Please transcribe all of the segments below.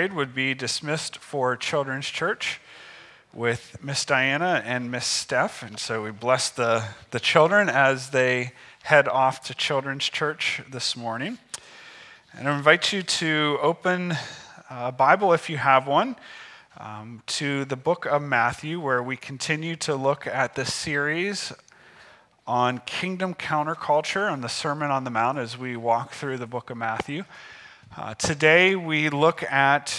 trade would be dismissed for Children's Church with Miss Diana and Miss Steph. And so we bless the, the children as they head off to Children's Church this morning. And I invite you to open a Bible if you have one um, to the book of Matthew, where we continue to look at the series on kingdom counterculture on the Sermon on the Mount as we walk through the book of Matthew. Uh, today we look at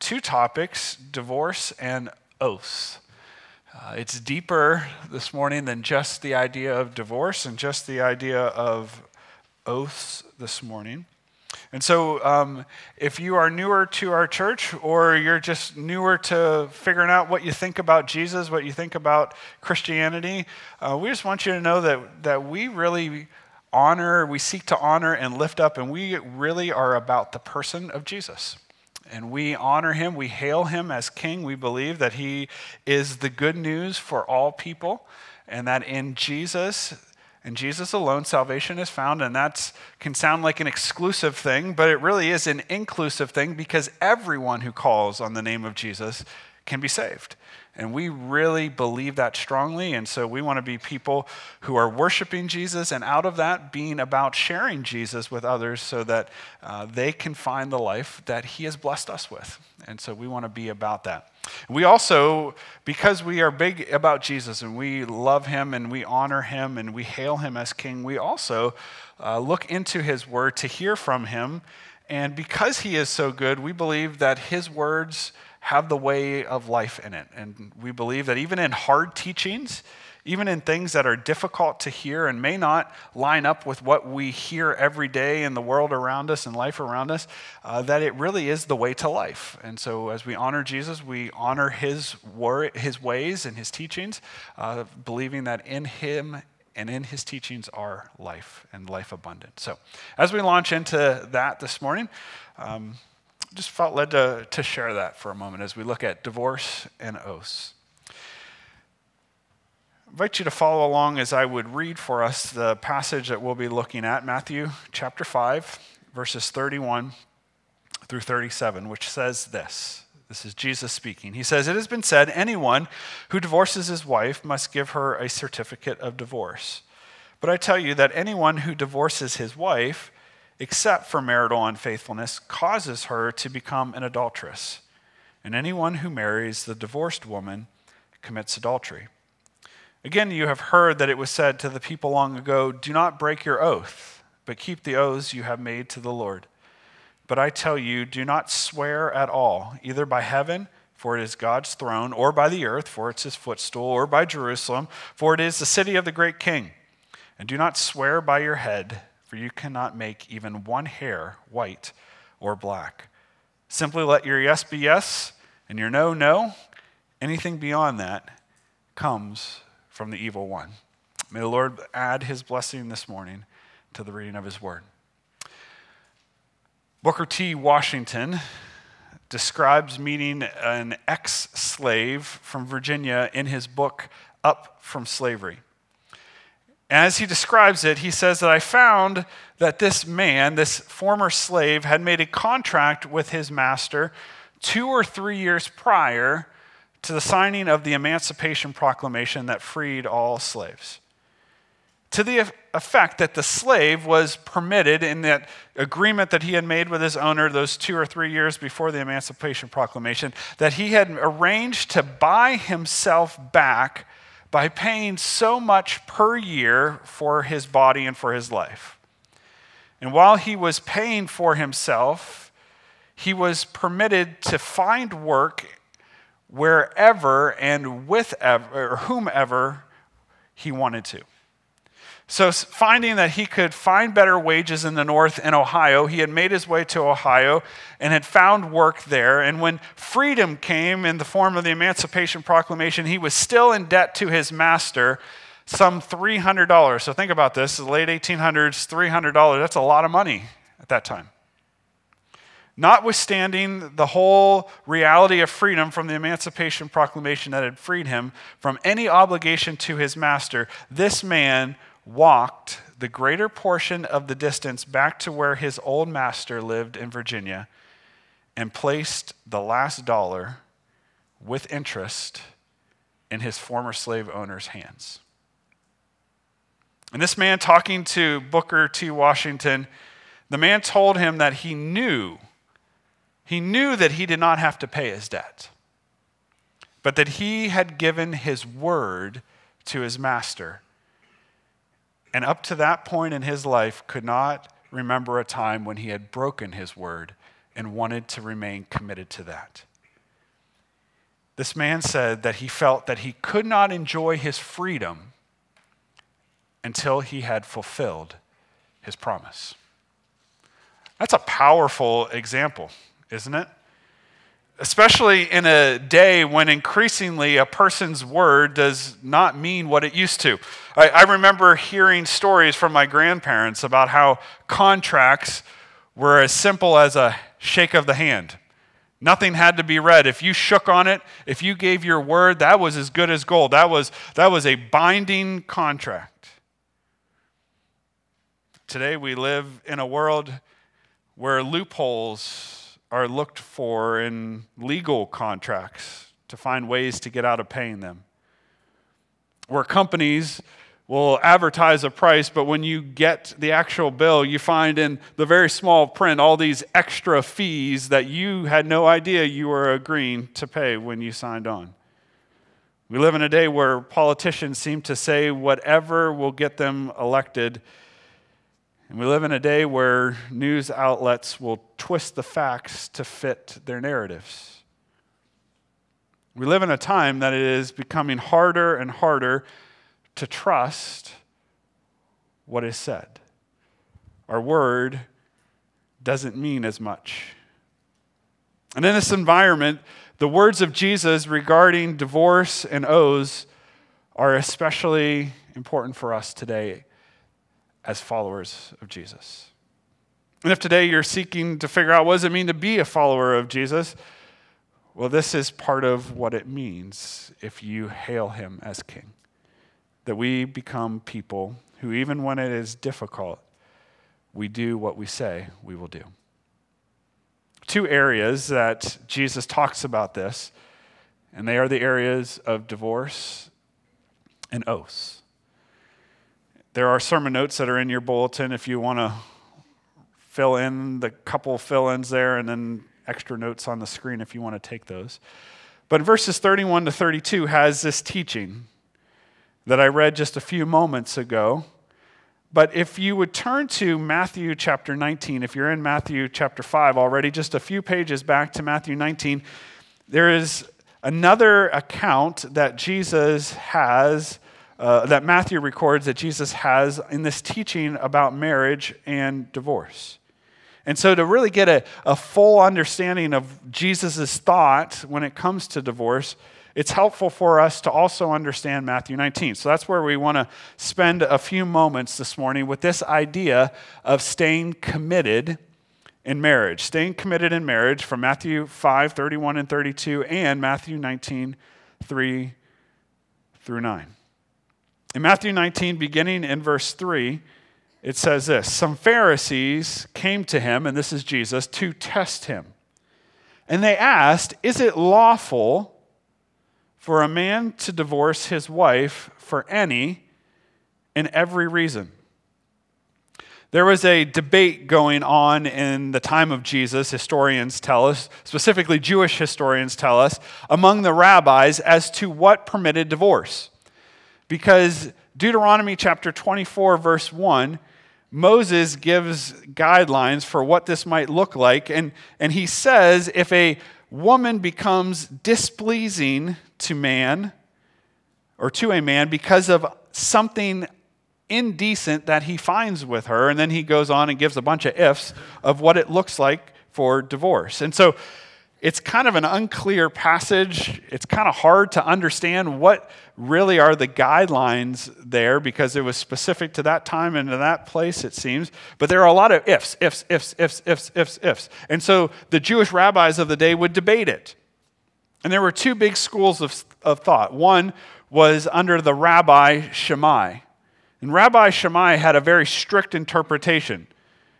two topics divorce and oaths. Uh, it's deeper this morning than just the idea of divorce and just the idea of oaths this morning. And so, um, if you are newer to our church or you're just newer to figuring out what you think about Jesus, what you think about Christianity, uh, we just want you to know that, that we really honor, we seek to honor and lift up, and we really are about the person of Jesus. And we honor him, we hail him as king. We believe that he is the good news for all people, and that in Jesus, in Jesus alone, salvation is found, and that can sound like an exclusive thing, but it really is an inclusive thing because everyone who calls on the name of Jesus can be saved. And we really believe that strongly. And so we want to be people who are worshiping Jesus and out of that being about sharing Jesus with others so that uh, they can find the life that He has blessed us with. And so we want to be about that. We also, because we are big about Jesus and we love Him and we honor Him and we hail Him as King, we also uh, look into His Word to hear from Him. And because He is so good, we believe that His words have the way of life in it. And we believe that even in hard teachings, even in things that are difficult to hear and may not line up with what we hear every day in the world around us and life around us, uh, that it really is the way to life. And so, as we honor Jesus, we honor his, wor- his ways and his teachings, uh, believing that in him and in his teachings are life and life abundant. So, as we launch into that this morning, um, just felt led to, to share that for a moment as we look at divorce and oaths. I invite you to follow along as I would read for us the passage that we'll be looking at, Matthew chapter 5, verses 31 through 37, which says this. This is Jesus speaking. He says, It has been said, anyone who divorces his wife must give her a certificate of divorce. But I tell you that anyone who divorces his wife, except for marital unfaithfulness, causes her to become an adulteress. And anyone who marries the divorced woman commits adultery. Again, you have heard that it was said to the people long ago Do not break your oath, but keep the oaths you have made to the Lord. But I tell you, do not swear at all, either by heaven, for it is God's throne, or by the earth, for it's his footstool, or by Jerusalem, for it is the city of the great king. And do not swear by your head for you cannot make even one hair white or black. Simply let your yes be yes and your no, no. Anything beyond that comes from the evil one. May the Lord add his blessing this morning to the reading of his word. Booker T. Washington describes meeting an ex slave from Virginia in his book, Up from Slavery. As he describes it, he says that I found that this man, this former slave, had made a contract with his master two or three years prior to the signing of the Emancipation Proclamation that freed all slaves. To the effect that the slave was permitted in that agreement that he had made with his owner those two or three years before the Emancipation Proclamation, that he had arranged to buy himself back by paying so much per year for his body and for his life. And while he was paying for himself, he was permitted to find work wherever and with whomever he wanted to. So, finding that he could find better wages in the north in Ohio, he had made his way to Ohio and had found work there. And when freedom came in the form of the Emancipation Proclamation, he was still in debt to his master, some $300. So, think about this the late 1800s, $300, that's a lot of money at that time. Notwithstanding the whole reality of freedom from the Emancipation Proclamation that had freed him from any obligation to his master, this man walked the greater portion of the distance back to where his old master lived in Virginia and placed the last dollar with interest in his former slave owner's hands. And this man, talking to Booker T. Washington, the man told him that he knew, he knew that he did not have to pay his debt, but that he had given his word to his master. And up to that point in his life, could not remember a time when he had broken his word and wanted to remain committed to that. This man said that he felt that he could not enjoy his freedom until he had fulfilled his promise. That's a powerful example, isn't it? Especially in a day when increasingly a person's word does not mean what it used to. I, I remember hearing stories from my grandparents about how contracts were as simple as a shake of the hand. Nothing had to be read. If you shook on it, if you gave your word, that was as good as gold. That was, that was a binding contract. Today we live in a world where loopholes are looked for in legal contracts to find ways to get out of paying them. Where companies will advertise a price, but when you get the actual bill, you find in the very small print all these extra fees that you had no idea you were agreeing to pay when you signed on. We live in a day where politicians seem to say whatever will get them elected. And we live in a day where news outlets will twist the facts to fit their narratives. We live in a time that it is becoming harder and harder to trust what is said. Our word doesn't mean as much. And in this environment, the words of Jesus regarding divorce and oaths are especially important for us today as followers of Jesus. And if today you're seeking to figure out what does it mean to be a follower of Jesus, well, this is part of what it means if you hail him as king that we become people who, even when it is difficult, we do what we say we will do. Two areas that Jesus talks about this, and they are the areas of divorce and oaths. There are sermon notes that are in your bulletin if you want to fill in the couple fill ins there, and then extra notes on the screen if you want to take those. But verses 31 to 32 has this teaching that I read just a few moments ago. But if you would turn to Matthew chapter 19, if you're in Matthew chapter 5 already, just a few pages back to Matthew 19, there is another account that Jesus has, uh, that Matthew records that Jesus has in this teaching about marriage and divorce. And so, to really get a, a full understanding of Jesus' thought when it comes to divorce, it's helpful for us to also understand Matthew 19. So that's where we want to spend a few moments this morning with this idea of staying committed in marriage. Staying committed in marriage from Matthew 5, 31 and 32, and Matthew 19, 3 through 9. In Matthew 19, beginning in verse 3, it says this Some Pharisees came to him, and this is Jesus, to test him. And they asked, Is it lawful for a man to divorce his wife for any and every reason. There was a debate going on in the time of Jesus, historians tell us, specifically Jewish historians tell us, among the rabbis as to what permitted divorce. Because Deuteronomy chapter 24, verse 1, Moses gives guidelines for what this might look like. And, and he says if a woman becomes displeasing to man or to a man because of something indecent that he finds with her. And then he goes on and gives a bunch of ifs of what it looks like for divorce. And so it's kind of an unclear passage. It's kind of hard to understand what really are the guidelines there because it was specific to that time and to that place, it seems. But there are a lot of ifs, ifs, ifs, ifs, ifs, ifs, ifs. And so the Jewish rabbis of the day would debate it. And there were two big schools of, of thought. One was under the Rabbi Shammai. And Rabbi Shammai had a very strict interpretation.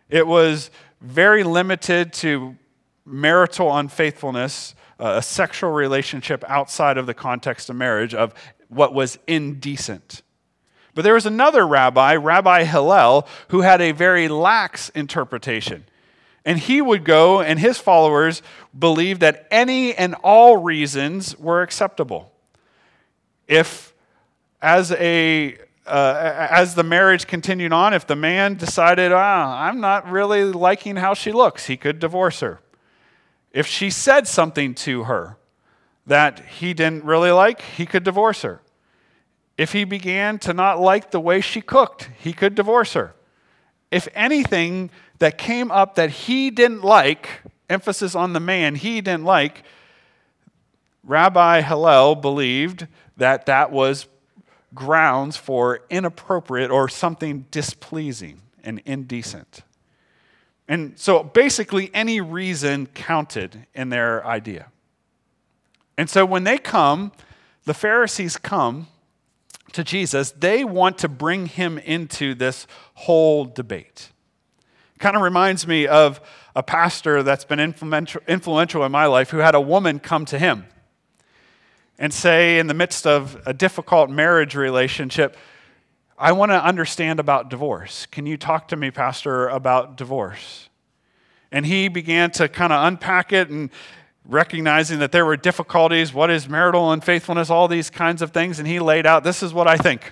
It was very limited to marital unfaithfulness, uh, a sexual relationship outside of the context of marriage, of what was indecent. But there was another rabbi, Rabbi Hillel, who had a very lax interpretation. And he would go, and his followers believed that any and all reasons were acceptable. If, as a uh, as the marriage continued on, if the man decided, ah, I'm not really liking how she looks, he could divorce her. If she said something to her that he didn't really like, he could divorce her. If he began to not like the way she cooked, he could divorce her. If anything that came up that he didn't like, emphasis on the man, he didn't like, Rabbi Hillel believed that that was grounds for inappropriate or something displeasing and indecent. And so basically, any reason counted in their idea. And so when they come, the Pharisees come to Jesus, they want to bring him into this whole debate. Kind of reminds me of a pastor that's been influential in my life who had a woman come to him and say, in the midst of a difficult marriage relationship, I want to understand about divorce. Can you talk to me, Pastor, about divorce? And he began to kind of unpack it and recognizing that there were difficulties. What is marital unfaithfulness? All these kinds of things. And he laid out, This is what I think.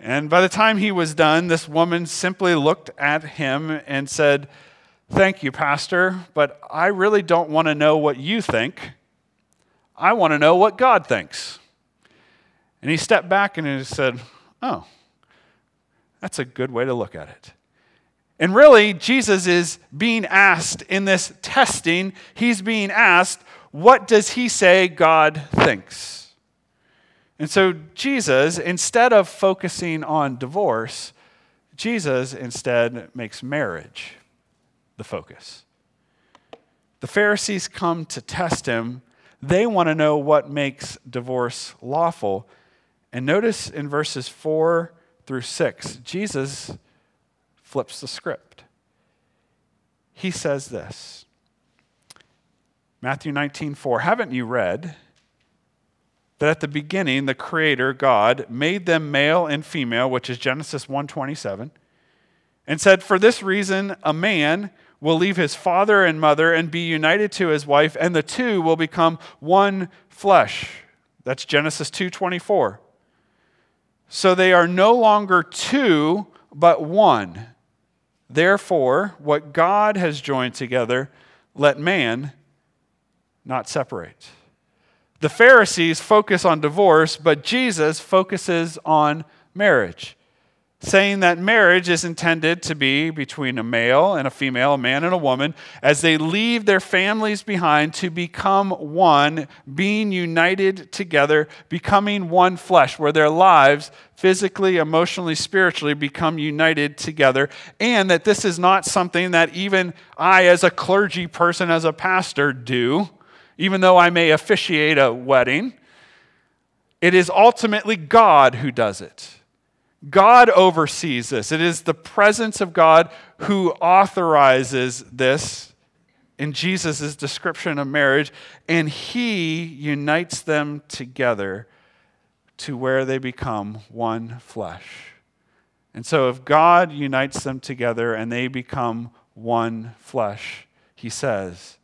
And by the time he was done, this woman simply looked at him and said, Thank you, Pastor, but I really don't want to know what you think. I want to know what God thinks. And he stepped back and he said, Oh, that's a good way to look at it. And really, Jesus is being asked in this testing, he's being asked, what does he say God thinks? And so, Jesus, instead of focusing on divorce, Jesus instead makes marriage the focus. The Pharisees come to test him they want to know what makes divorce lawful. And notice in verses 4 through 6, Jesus flips the script. He says this Matthew 19, 4. Haven't you read that at the beginning the Creator, God, made them male and female, which is Genesis 1:27, and said, For this reason, a man will leave his father and mother and be united to his wife and the two will become one flesh that's genesis 2.24 so they are no longer two but one. Therefore what god has joined together let man not separate. The pharisees focus on divorce but jesus focuses on marriage saying that marriage is intended to be between a male and a female, a man and a woman, as they leave their families behind to become one, being united together, becoming one flesh, where their lives, physically, emotionally, spiritually, become united together. And that this is not something that even I, as a clergy person, as a pastor, do, even though I may officiate a wedding. It is ultimately God who does it. God oversees this. It is the presence of God who authorizes this in Jesus' description of marriage, and He unites them together to where they become one flesh. And so, if God unites them together and they become one flesh, He says,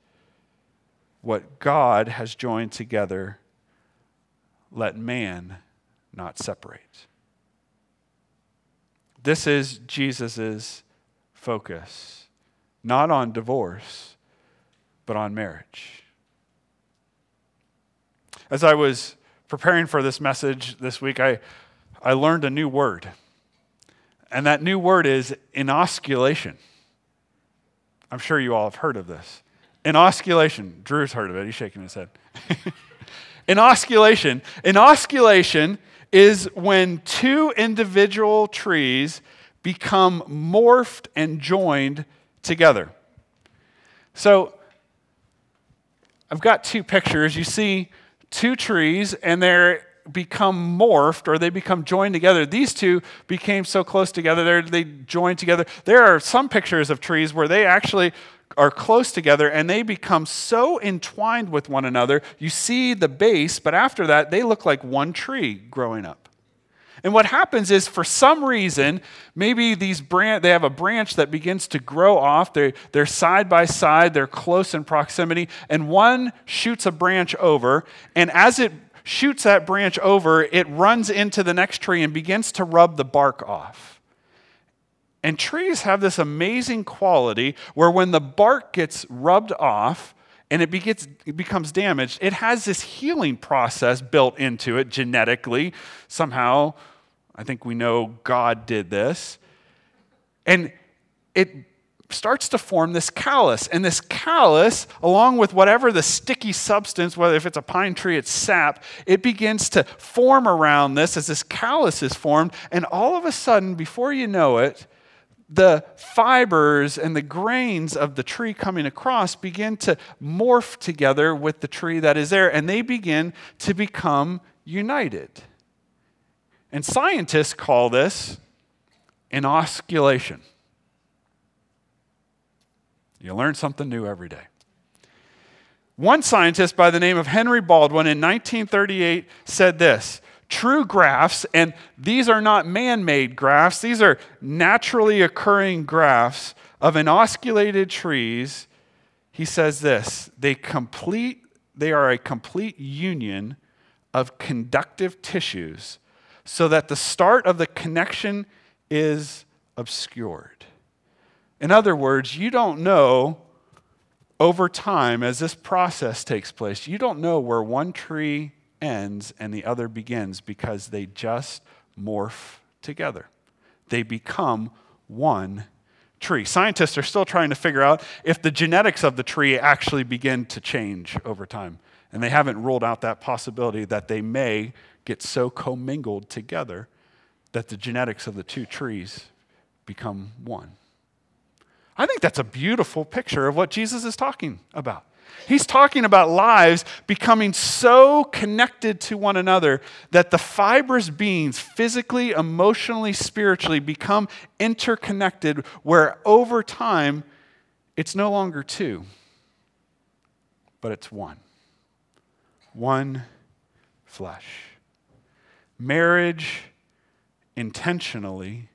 What God has joined together, let man not separate. This is Jesus' focus, not on divorce, but on marriage. As I was preparing for this message this week, I, I learned a new word. And that new word is inosculation. I'm sure you all have heard of this. Inosculation. Drew's heard of it. He's shaking his head. inosculation. Inosculation is when two individual trees become morphed and joined together. So I've got two pictures. You see two trees, and they become morphed or they become joined together. These two became so close together, they joined together. There are some pictures of trees where they actually are close together and they become so entwined with one another. You see the base, but after that, they look like one tree growing up. And what happens is, for some reason, maybe these branch, they have a branch that begins to grow off. They're, they're side by side, they're close in proximity, and one shoots a branch over. And as it shoots that branch over, it runs into the next tree and begins to rub the bark off. And trees have this amazing quality where when the bark gets rubbed off, and it, begins, it becomes damaged, it has this healing process built into it genetically. Somehow, I think we know God did this. And it starts to form this callus. And this callus, along with whatever the sticky substance, whether if it's a pine tree, it's sap, it begins to form around this as this callus is formed. And all of a sudden, before you know it, the fibers and the grains of the tree coming across begin to morph together with the tree that is there, and they begin to become united. And scientists call this inosculation. You learn something new every day. One scientist by the name of Henry Baldwin in 1938 said this True grafts, and these are not man made grafts, these are naturally occurring grafts of inosculated trees. He says this they, complete, they are a complete union of conductive tissues so that the start of the connection is obscured. In other words, you don't know over time as this process takes place, you don't know where one tree ends and the other begins because they just morph together. They become one tree. Scientists are still trying to figure out if the genetics of the tree actually begin to change over time. And they haven't ruled out that possibility that they may get so commingled together that the genetics of the two trees become one. I think that's a beautiful picture of what Jesus is talking about. He's talking about lives becoming so connected to one another that the fibrous beings, physically, emotionally, spiritually, become interconnected, where over time, it's no longer two, but it's one. One flesh. Marriage intentionally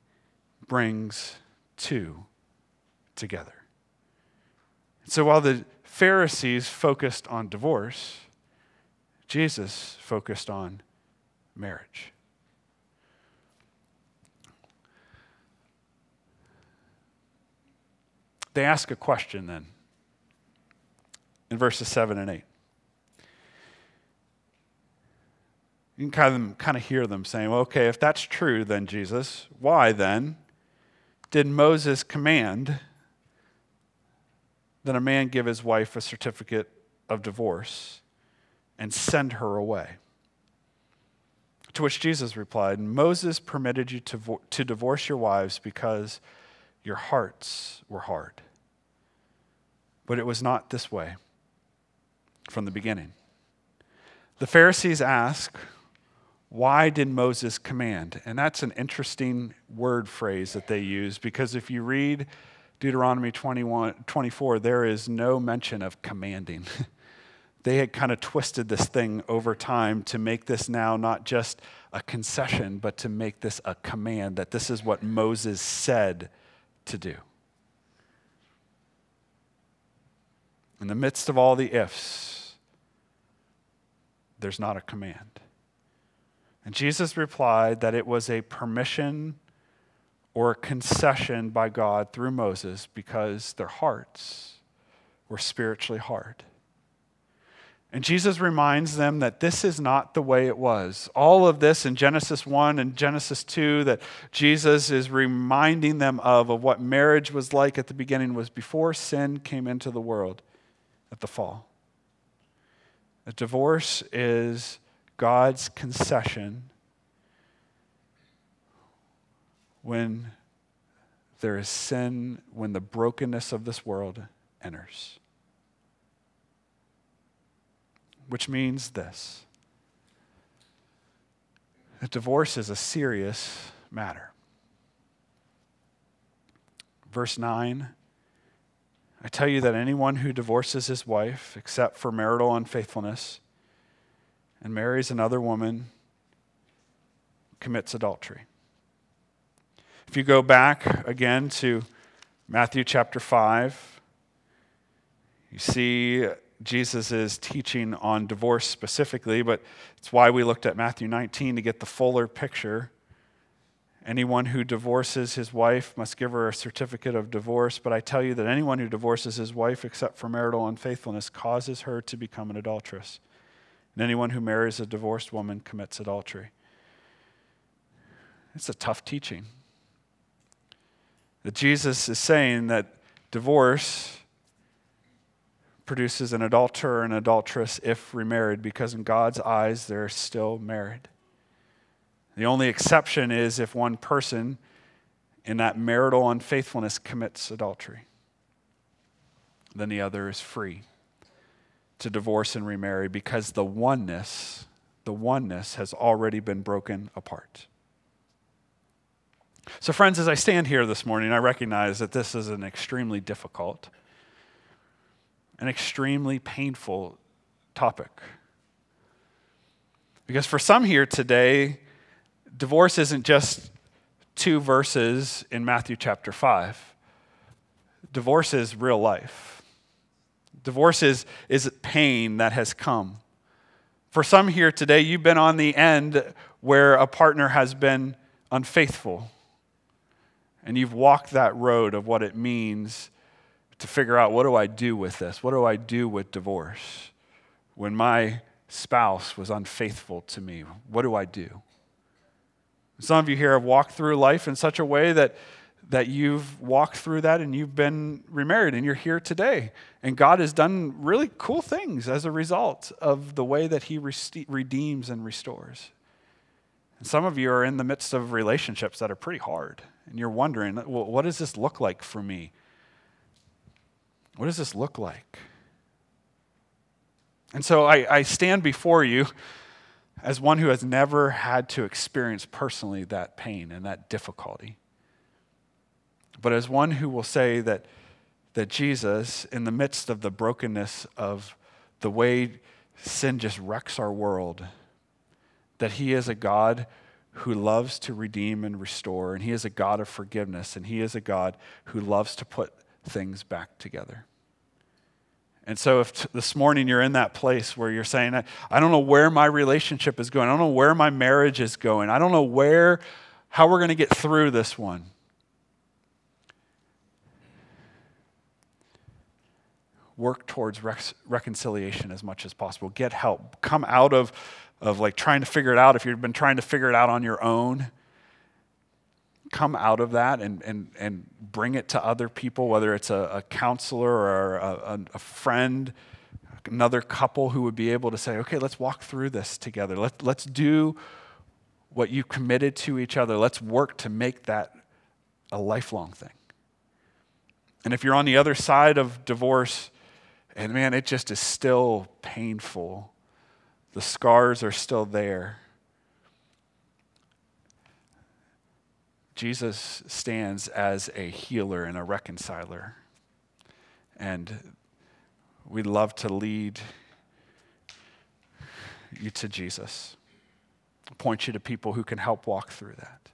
brings two together. So while the Pharisees focused on divorce, Jesus focused on marriage. They ask a question then in verses 7 and 8. You can kind of, kind of hear them saying, well, okay, if that's true, then Jesus, why then did Moses command that a man give his wife a certificate of divorce and send her away? To which Jesus replied, Moses permitted you to, to divorce your wives because your hearts were hard. But it was not this way from the beginning. The Pharisees ask, why did Moses command? And that's an interesting word phrase that they use because if you read Deuteronomy 21, 24, there is no mention of commanding. they had kind of twisted this thing over time to make this now not just a concession, but to make this a command that this is what Moses said to do. In the midst of all the ifs, there's not a command. And Jesus replied that it was a permission or a concession by God through Moses because their hearts were spiritually hard. And Jesus reminds them that this is not the way it was. All of this in Genesis 1 and Genesis 2 that Jesus is reminding them of, of what marriage was like at the beginning, was before sin came into the world at the fall. A divorce is God's concession when there is sin, when the brokenness of this world enters. Which means this that divorce is a serious matter. Verse 9 I tell you that anyone who divorces his wife, except for marital unfaithfulness, and marries another woman, commits adultery. If you go back again to Matthew chapter 5, you see Jesus' is teaching on divorce specifically, but it's why we looked at Matthew 19 to get the fuller picture. Anyone who divorces his wife must give her a certificate of divorce, but I tell you that anyone who divorces his wife except for marital unfaithfulness causes her to become an adulteress. And anyone who marries a divorced woman commits adultery. It's a tough teaching. That Jesus is saying that divorce produces an adulterer and adulteress if remarried, because in God's eyes they're still married. The only exception is if one person in that marital unfaithfulness commits adultery, then the other is free to divorce and remarry because the oneness, the oneness has already been broken apart. So, friends, as I stand here this morning, I recognize that this is an extremely difficult, an extremely painful topic. Because for some here today, divorce isn't just two verses in Matthew chapter 5. Divorce is real life. Divorce is, is pain that has come. For some here today, you've been on the end where a partner has been unfaithful. And you've walked that road of what it means to figure out what do I do with this? What do I do with divorce? When my spouse was unfaithful to me, what do I do? Some of you here have walked through life in such a way that, that you've walked through that and you've been remarried and you're here today. And God has done really cool things as a result of the way that He redeems and restores. And some of you are in the midst of relationships that are pretty hard. And you're wondering, well, what does this look like for me? What does this look like? And so I, I stand before you as one who has never had to experience personally that pain and that difficulty, but as one who will say that, that Jesus, in the midst of the brokenness of the way sin just wrecks our world, that he is a God who loves to redeem and restore, and he is a God of forgiveness, and he is a God who loves to put things back together. And so, if t- this morning you're in that place where you're saying, I, I don't know where my relationship is going, I don't know where my marriage is going, I don't know where, how we're going to get through this one. Work towards rec- reconciliation as much as possible. Get help. Come out of, of like trying to figure it out. If you've been trying to figure it out on your own, come out of that and, and, and bring it to other people, whether it's a, a counselor or a, a, friend, another couple who would be able to say, okay, let's walk through this together. Let, let's do what you committed to each other. Let's work to make that a lifelong thing. And if you're on the other side of divorce, and man, it just is still painful, the scars are still there Jesus stands as a healer and a reconciler. And we'd love to lead you to Jesus, point you to people who can help walk through that.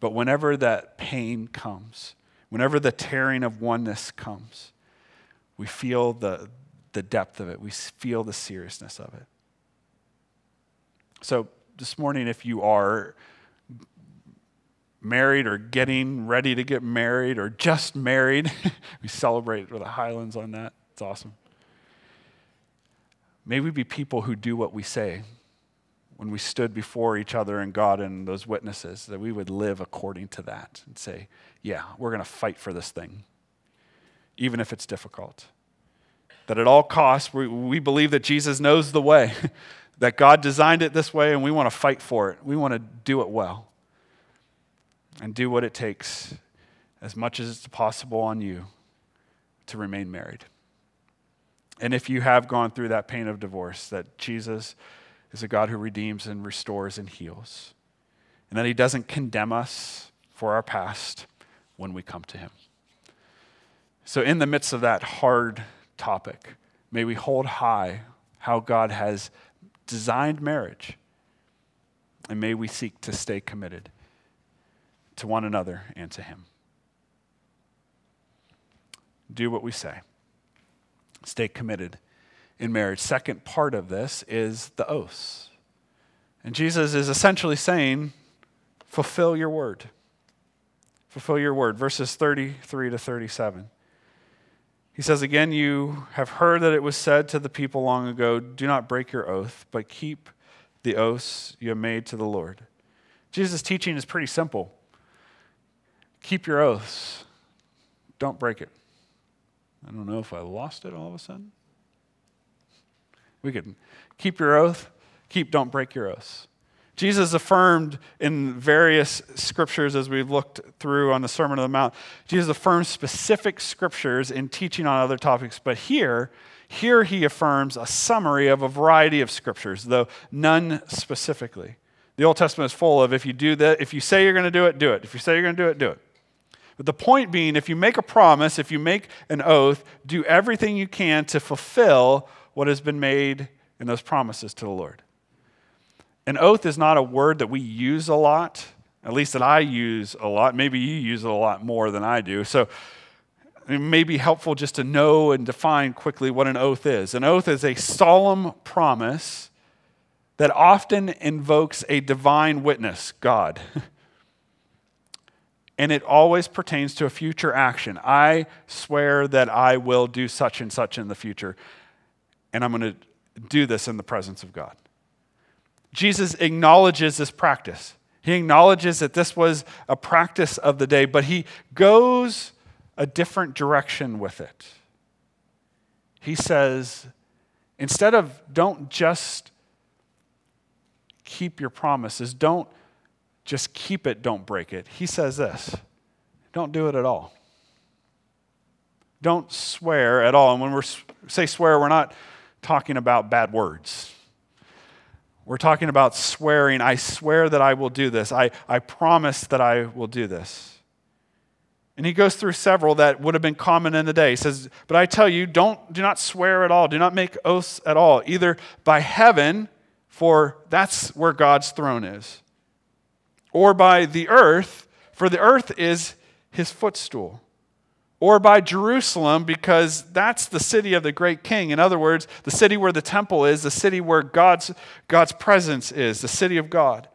But whenever that pain comes, whenever the tearing of oneness comes, we feel the, the depth of it, we feel the seriousness of it. So, this morning, if you are married or getting ready to get married or just married. we celebrate with the Highlands on that. It's awesome. May we be people who do what we say when we stood before each other and God and those witnesses, that we would live according to that and say, yeah, we're going to fight for this thing, even if it's difficult. That at all costs, we, we believe that Jesus knows the way, that God designed it this way, and we want to fight for it. We want to do it well and do what it takes, as much as it's possible on you, to remain married. And if you have gone through that pain of divorce, that Jesus is a God who redeems and restores and heals, and that He doesn't condemn us for our past when we come to Him. So, in the midst of that hard topic, may we hold high how God has designed marriage, and may we seek to stay committed to one another and to Him. Do what we say, stay committed in marriage. Second part of this is the oaths. And Jesus is essentially saying, fulfill your word. Fulfill your word. Verses 33 to 37. He says, Again, you have heard that it was said to the people long ago, Do not break your oath, but keep the oaths you have made to the Lord. Jesus' teaching is pretty simple keep your oaths, don't break it. I don't know if I lost it all of a sudden. We can keep your oath, keep, don't break your oaths. Jesus affirmed in various scriptures as we've looked through on the Sermon on the Mount, Jesus affirms specific scriptures in teaching on other topics. But here, here he affirms a summary of a variety of scriptures, though none specifically. The Old Testament is full of if you do that, if you say you're going to do it, do it. If you say you're going to do it, do it. But the point being, if you make a promise, if you make an oath, do everything you can to fulfill what has been made in those promises to the Lord. An oath is not a word that we use a lot, at least that I use a lot. Maybe you use it a lot more than I do. So it may be helpful just to know and define quickly what an oath is. An oath is a solemn promise that often invokes a divine witness, God. and it always pertains to a future action. I swear that I will do such and such in the future, and I'm going to do this in the presence of God. Jesus acknowledges this practice. He acknowledges that this was a practice of the day, but he goes a different direction with it. He says, instead of don't just keep your promises, don't just keep it, don't break it, he says this don't do it at all. Don't swear at all. And when we say swear, we're not talking about bad words. We're talking about swearing. I swear that I will do this. I, I promise that I will do this. And he goes through several that would have been common in the day. He says, But I tell you, don't, do not swear at all. Do not make oaths at all, either by heaven, for that's where God's throne is, or by the earth, for the earth is his footstool or by Jerusalem, because that's the city of the great king. In other words, the city where the temple is, the city where God's, God's presence is, the city of God.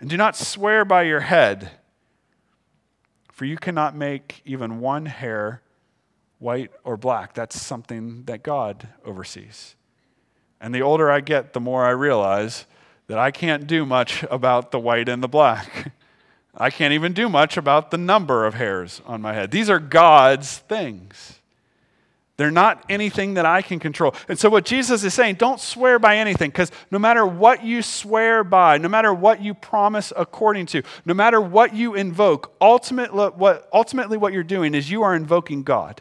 And do not swear by your head, for you cannot make even one hair white or black. That's something that God oversees. And the older I get, the more I realize that I can't do much about the white and the black. I can't even do much about the number of hairs on my head. These are God's things. They're not anything that I can control. And so, what Jesus is saying, don't swear by anything, because no matter what you swear by, no matter what you promise according to, no matter what you invoke, ultimately what, ultimately what you're doing is you are invoking God.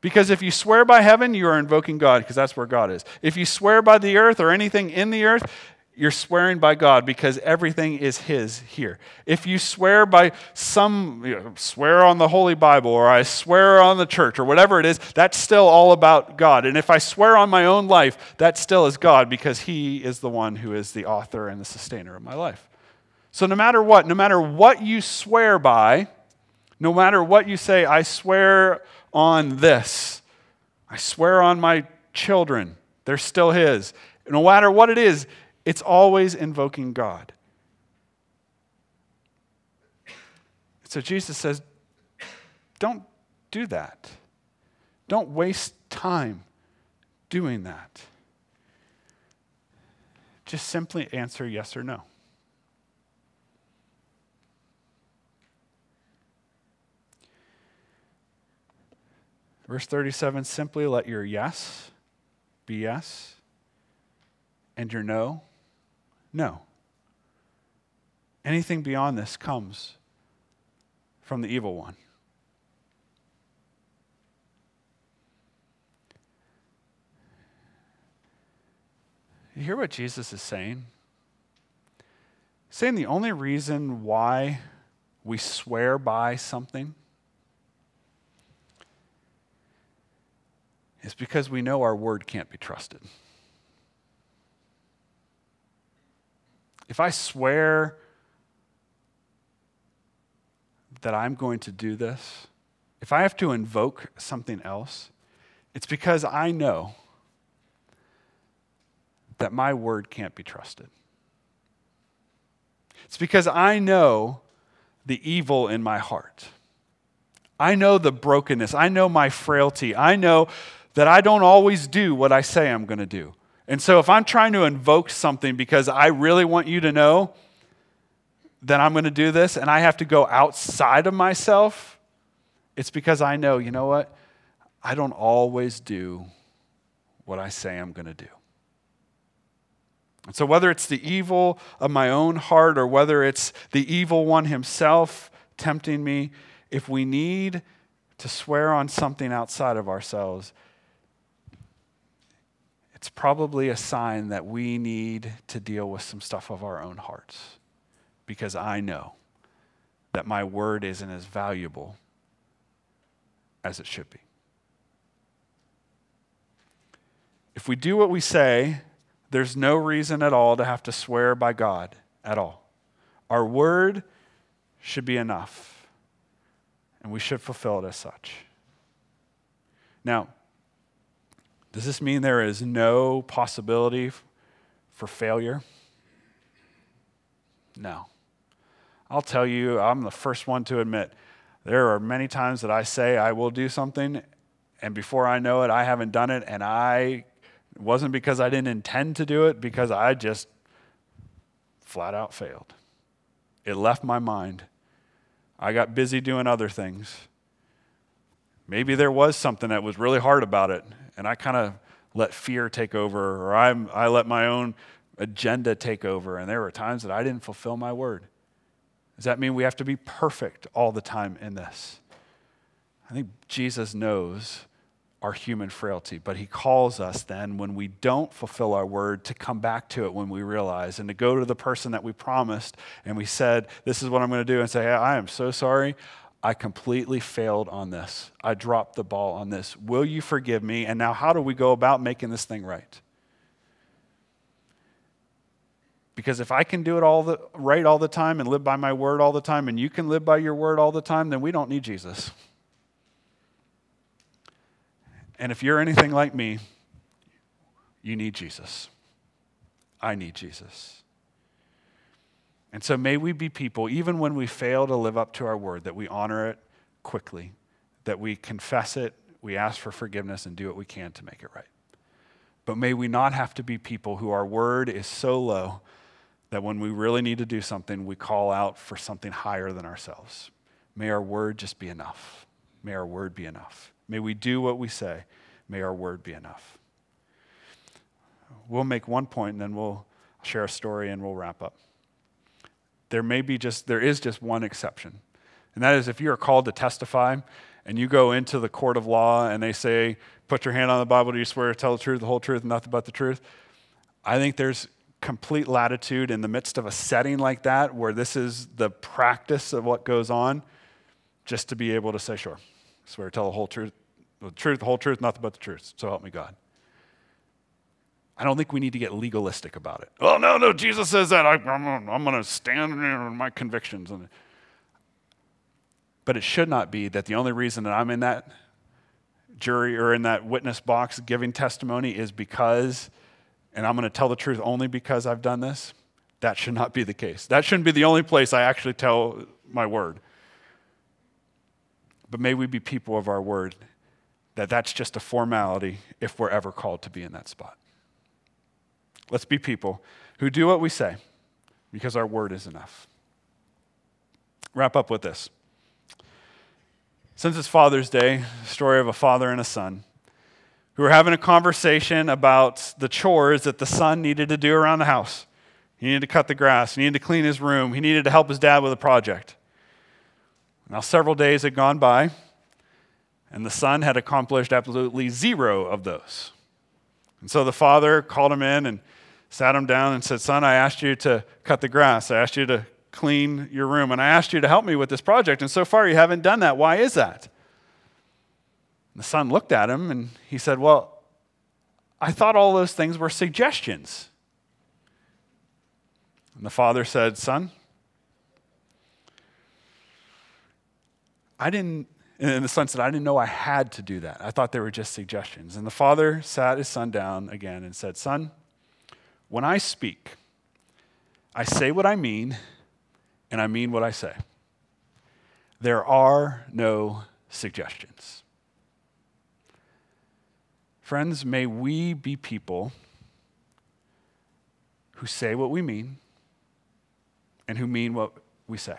Because if you swear by heaven, you are invoking God, because that's where God is. If you swear by the earth or anything in the earth, you're swearing by God because everything is His here. If you swear by some, you know, swear on the Holy Bible or I swear on the church or whatever it is, that's still all about God. And if I swear on my own life, that still is God because He is the one who is the author and the sustainer of my life. So no matter what, no matter what you swear by, no matter what you say, I swear on this, I swear on my children, they're still His. No matter what it is, it's always invoking God. So Jesus says, don't do that. Don't waste time doing that. Just simply answer yes or no. Verse 37 simply let your yes be yes and your no no. Anything beyond this comes from the evil one. You hear what Jesus is saying? saying the only reason why we swear by something is because we know our word can't be trusted. If I swear that I'm going to do this, if I have to invoke something else, it's because I know that my word can't be trusted. It's because I know the evil in my heart. I know the brokenness. I know my frailty. I know that I don't always do what I say I'm going to do. And so if I'm trying to invoke something because I really want you to know that I'm going to do this and I have to go outside of myself, it's because I know, you know what? I don't always do what I say I'm going to do. And so, whether it's the evil of my own heart or whether it's the evil one himself tempting me, if we need to swear on something outside of ourselves, it's probably a sign that we need to deal with some stuff of our own hearts because I know that my word isn't as valuable as it should be. If we do what we say, there's no reason at all to have to swear by God at all. Our word should be enough, and we should fulfill it as such. Now, does this mean there is no possibility for failure? No. I'll tell you, I'm the first one to admit there are many times that I say I will do something, and before I know it, I haven't done it, and I wasn't because I didn't intend to do it, because I just flat out failed. It left my mind. I got busy doing other things. Maybe there was something that was really hard about it, and I kind of let fear take over, or I'm, I let my own agenda take over, and there were times that I didn't fulfill my word. Does that mean we have to be perfect all the time in this? I think Jesus knows our human frailty, but he calls us then, when we don't fulfill our word, to come back to it when we realize and to go to the person that we promised and we said, This is what I'm going to do, and say, I am so sorry. I completely failed on this. I dropped the ball on this. Will you forgive me? And now, how do we go about making this thing right? Because if I can do it all the right all the time and live by my word all the time, and you can live by your word all the time, then we don't need Jesus. And if you're anything like me, you need Jesus. I need Jesus. And so may we be people, even when we fail to live up to our word, that we honor it quickly, that we confess it, we ask for forgiveness, and do what we can to make it right. But may we not have to be people who our word is so low that when we really need to do something, we call out for something higher than ourselves. May our word just be enough. May our word be enough. May we do what we say. May our word be enough. We'll make one point and then we'll share a story and we'll wrap up there may be just, there is just one exception. And that is if you are called to testify and you go into the court of law and they say, put your hand on the Bible, do you swear to tell the truth, the whole truth, and nothing but the truth? I think there's complete latitude in the midst of a setting like that where this is the practice of what goes on, just to be able to say, sure, swear to tell the whole truth, the truth, the whole truth, nothing but the truth. So help me God. I don't think we need to get legalistic about it. Oh, no, no, Jesus says that. I, am I'm going to stand in my convictions. But it should not be that the only reason that I'm in that jury or in that witness box giving testimony is because, and I'm going to tell the truth only because I've done this. That should not be the case. That shouldn't be the only place I actually tell my word. But may we be people of our word that that's just a formality if we're ever called to be in that spot. Let's be people who do what we say because our word is enough. Wrap up with this. Since it's Father's Day, story of a father and a son who were having a conversation about the chores that the son needed to do around the house. He needed to cut the grass, he needed to clean his room, he needed to help his dad with a project. Now, several days had gone by, and the son had accomplished absolutely zero of those. And so the father called him in and sat him down and said, Son, I asked you to cut the grass. I asked you to clean your room. And I asked you to help me with this project. And so far, you haven't done that. Why is that? the son looked at him and he said, Well, I thought all those things were suggestions. And the father said, Son, I didn't, and the son said, I didn't know I had to do that. I thought they were just suggestions. And the father sat his son down again and said, Son, when I speak, I say what I mean, and I mean what I say. There are no suggestions. Friends, may we be people who say what we mean and who mean what we say.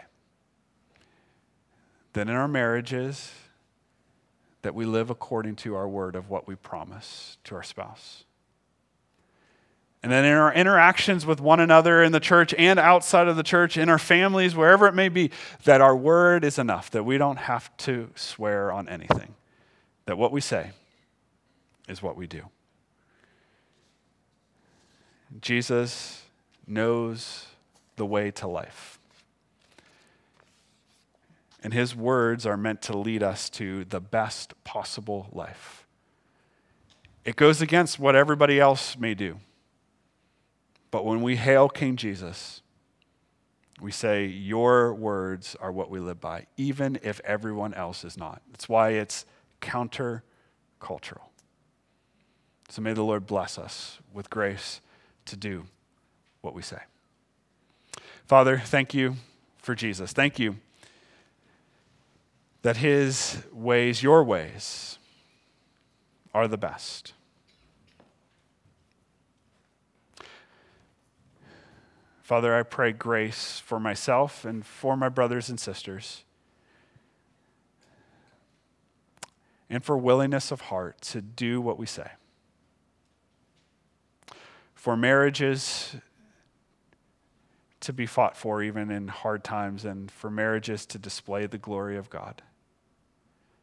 That in our marriages, that we live according to our word of what we promise to our spouse. And then in our interactions with one another in the church and outside of the church, in our families, wherever it may be, that our word is enough, that we don't have to swear on anything, that what we say is what we do. Jesus knows the way to life. And his words are meant to lead us to the best possible life. It goes against what everybody else may do. But when we hail King Jesus, we say, Your words are what we live by, even if everyone else is not. That's why it's counter cultural. So may the Lord bless us with grace to do what we say. Father, thank you for Jesus. Thank you that his ways, your ways, are the best. Father, I pray grace for myself and for my brothers and sisters, and for willingness of heart to do what we say for marriages to be fought for even in hard times, and for marriages to display the glory of God,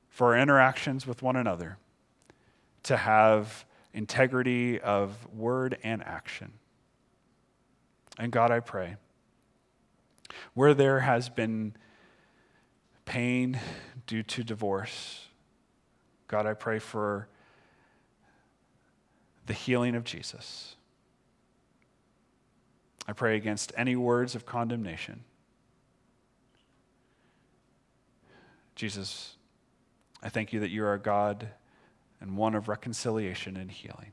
for our interactions with one another to have integrity of word and action. And God, I pray, where there has been pain due to divorce, God, I pray for the healing of Jesus. I pray against any words of condemnation. Jesus, I thank you that you are a God and one of reconciliation and healing.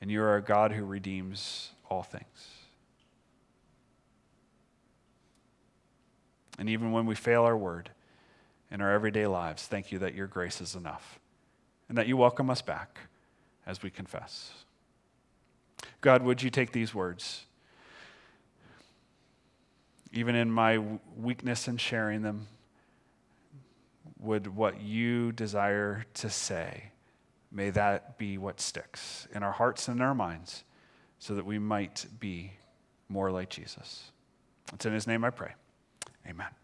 And you are a God who redeems all things. And even when we fail our word in our everyday lives, thank you that your grace is enough and that you welcome us back as we confess. God, would you take these words? even in my weakness in sharing them, would what you desire to say, may that be what sticks in our hearts and in our minds so that we might be more like Jesus. It's in his name I pray. Amen.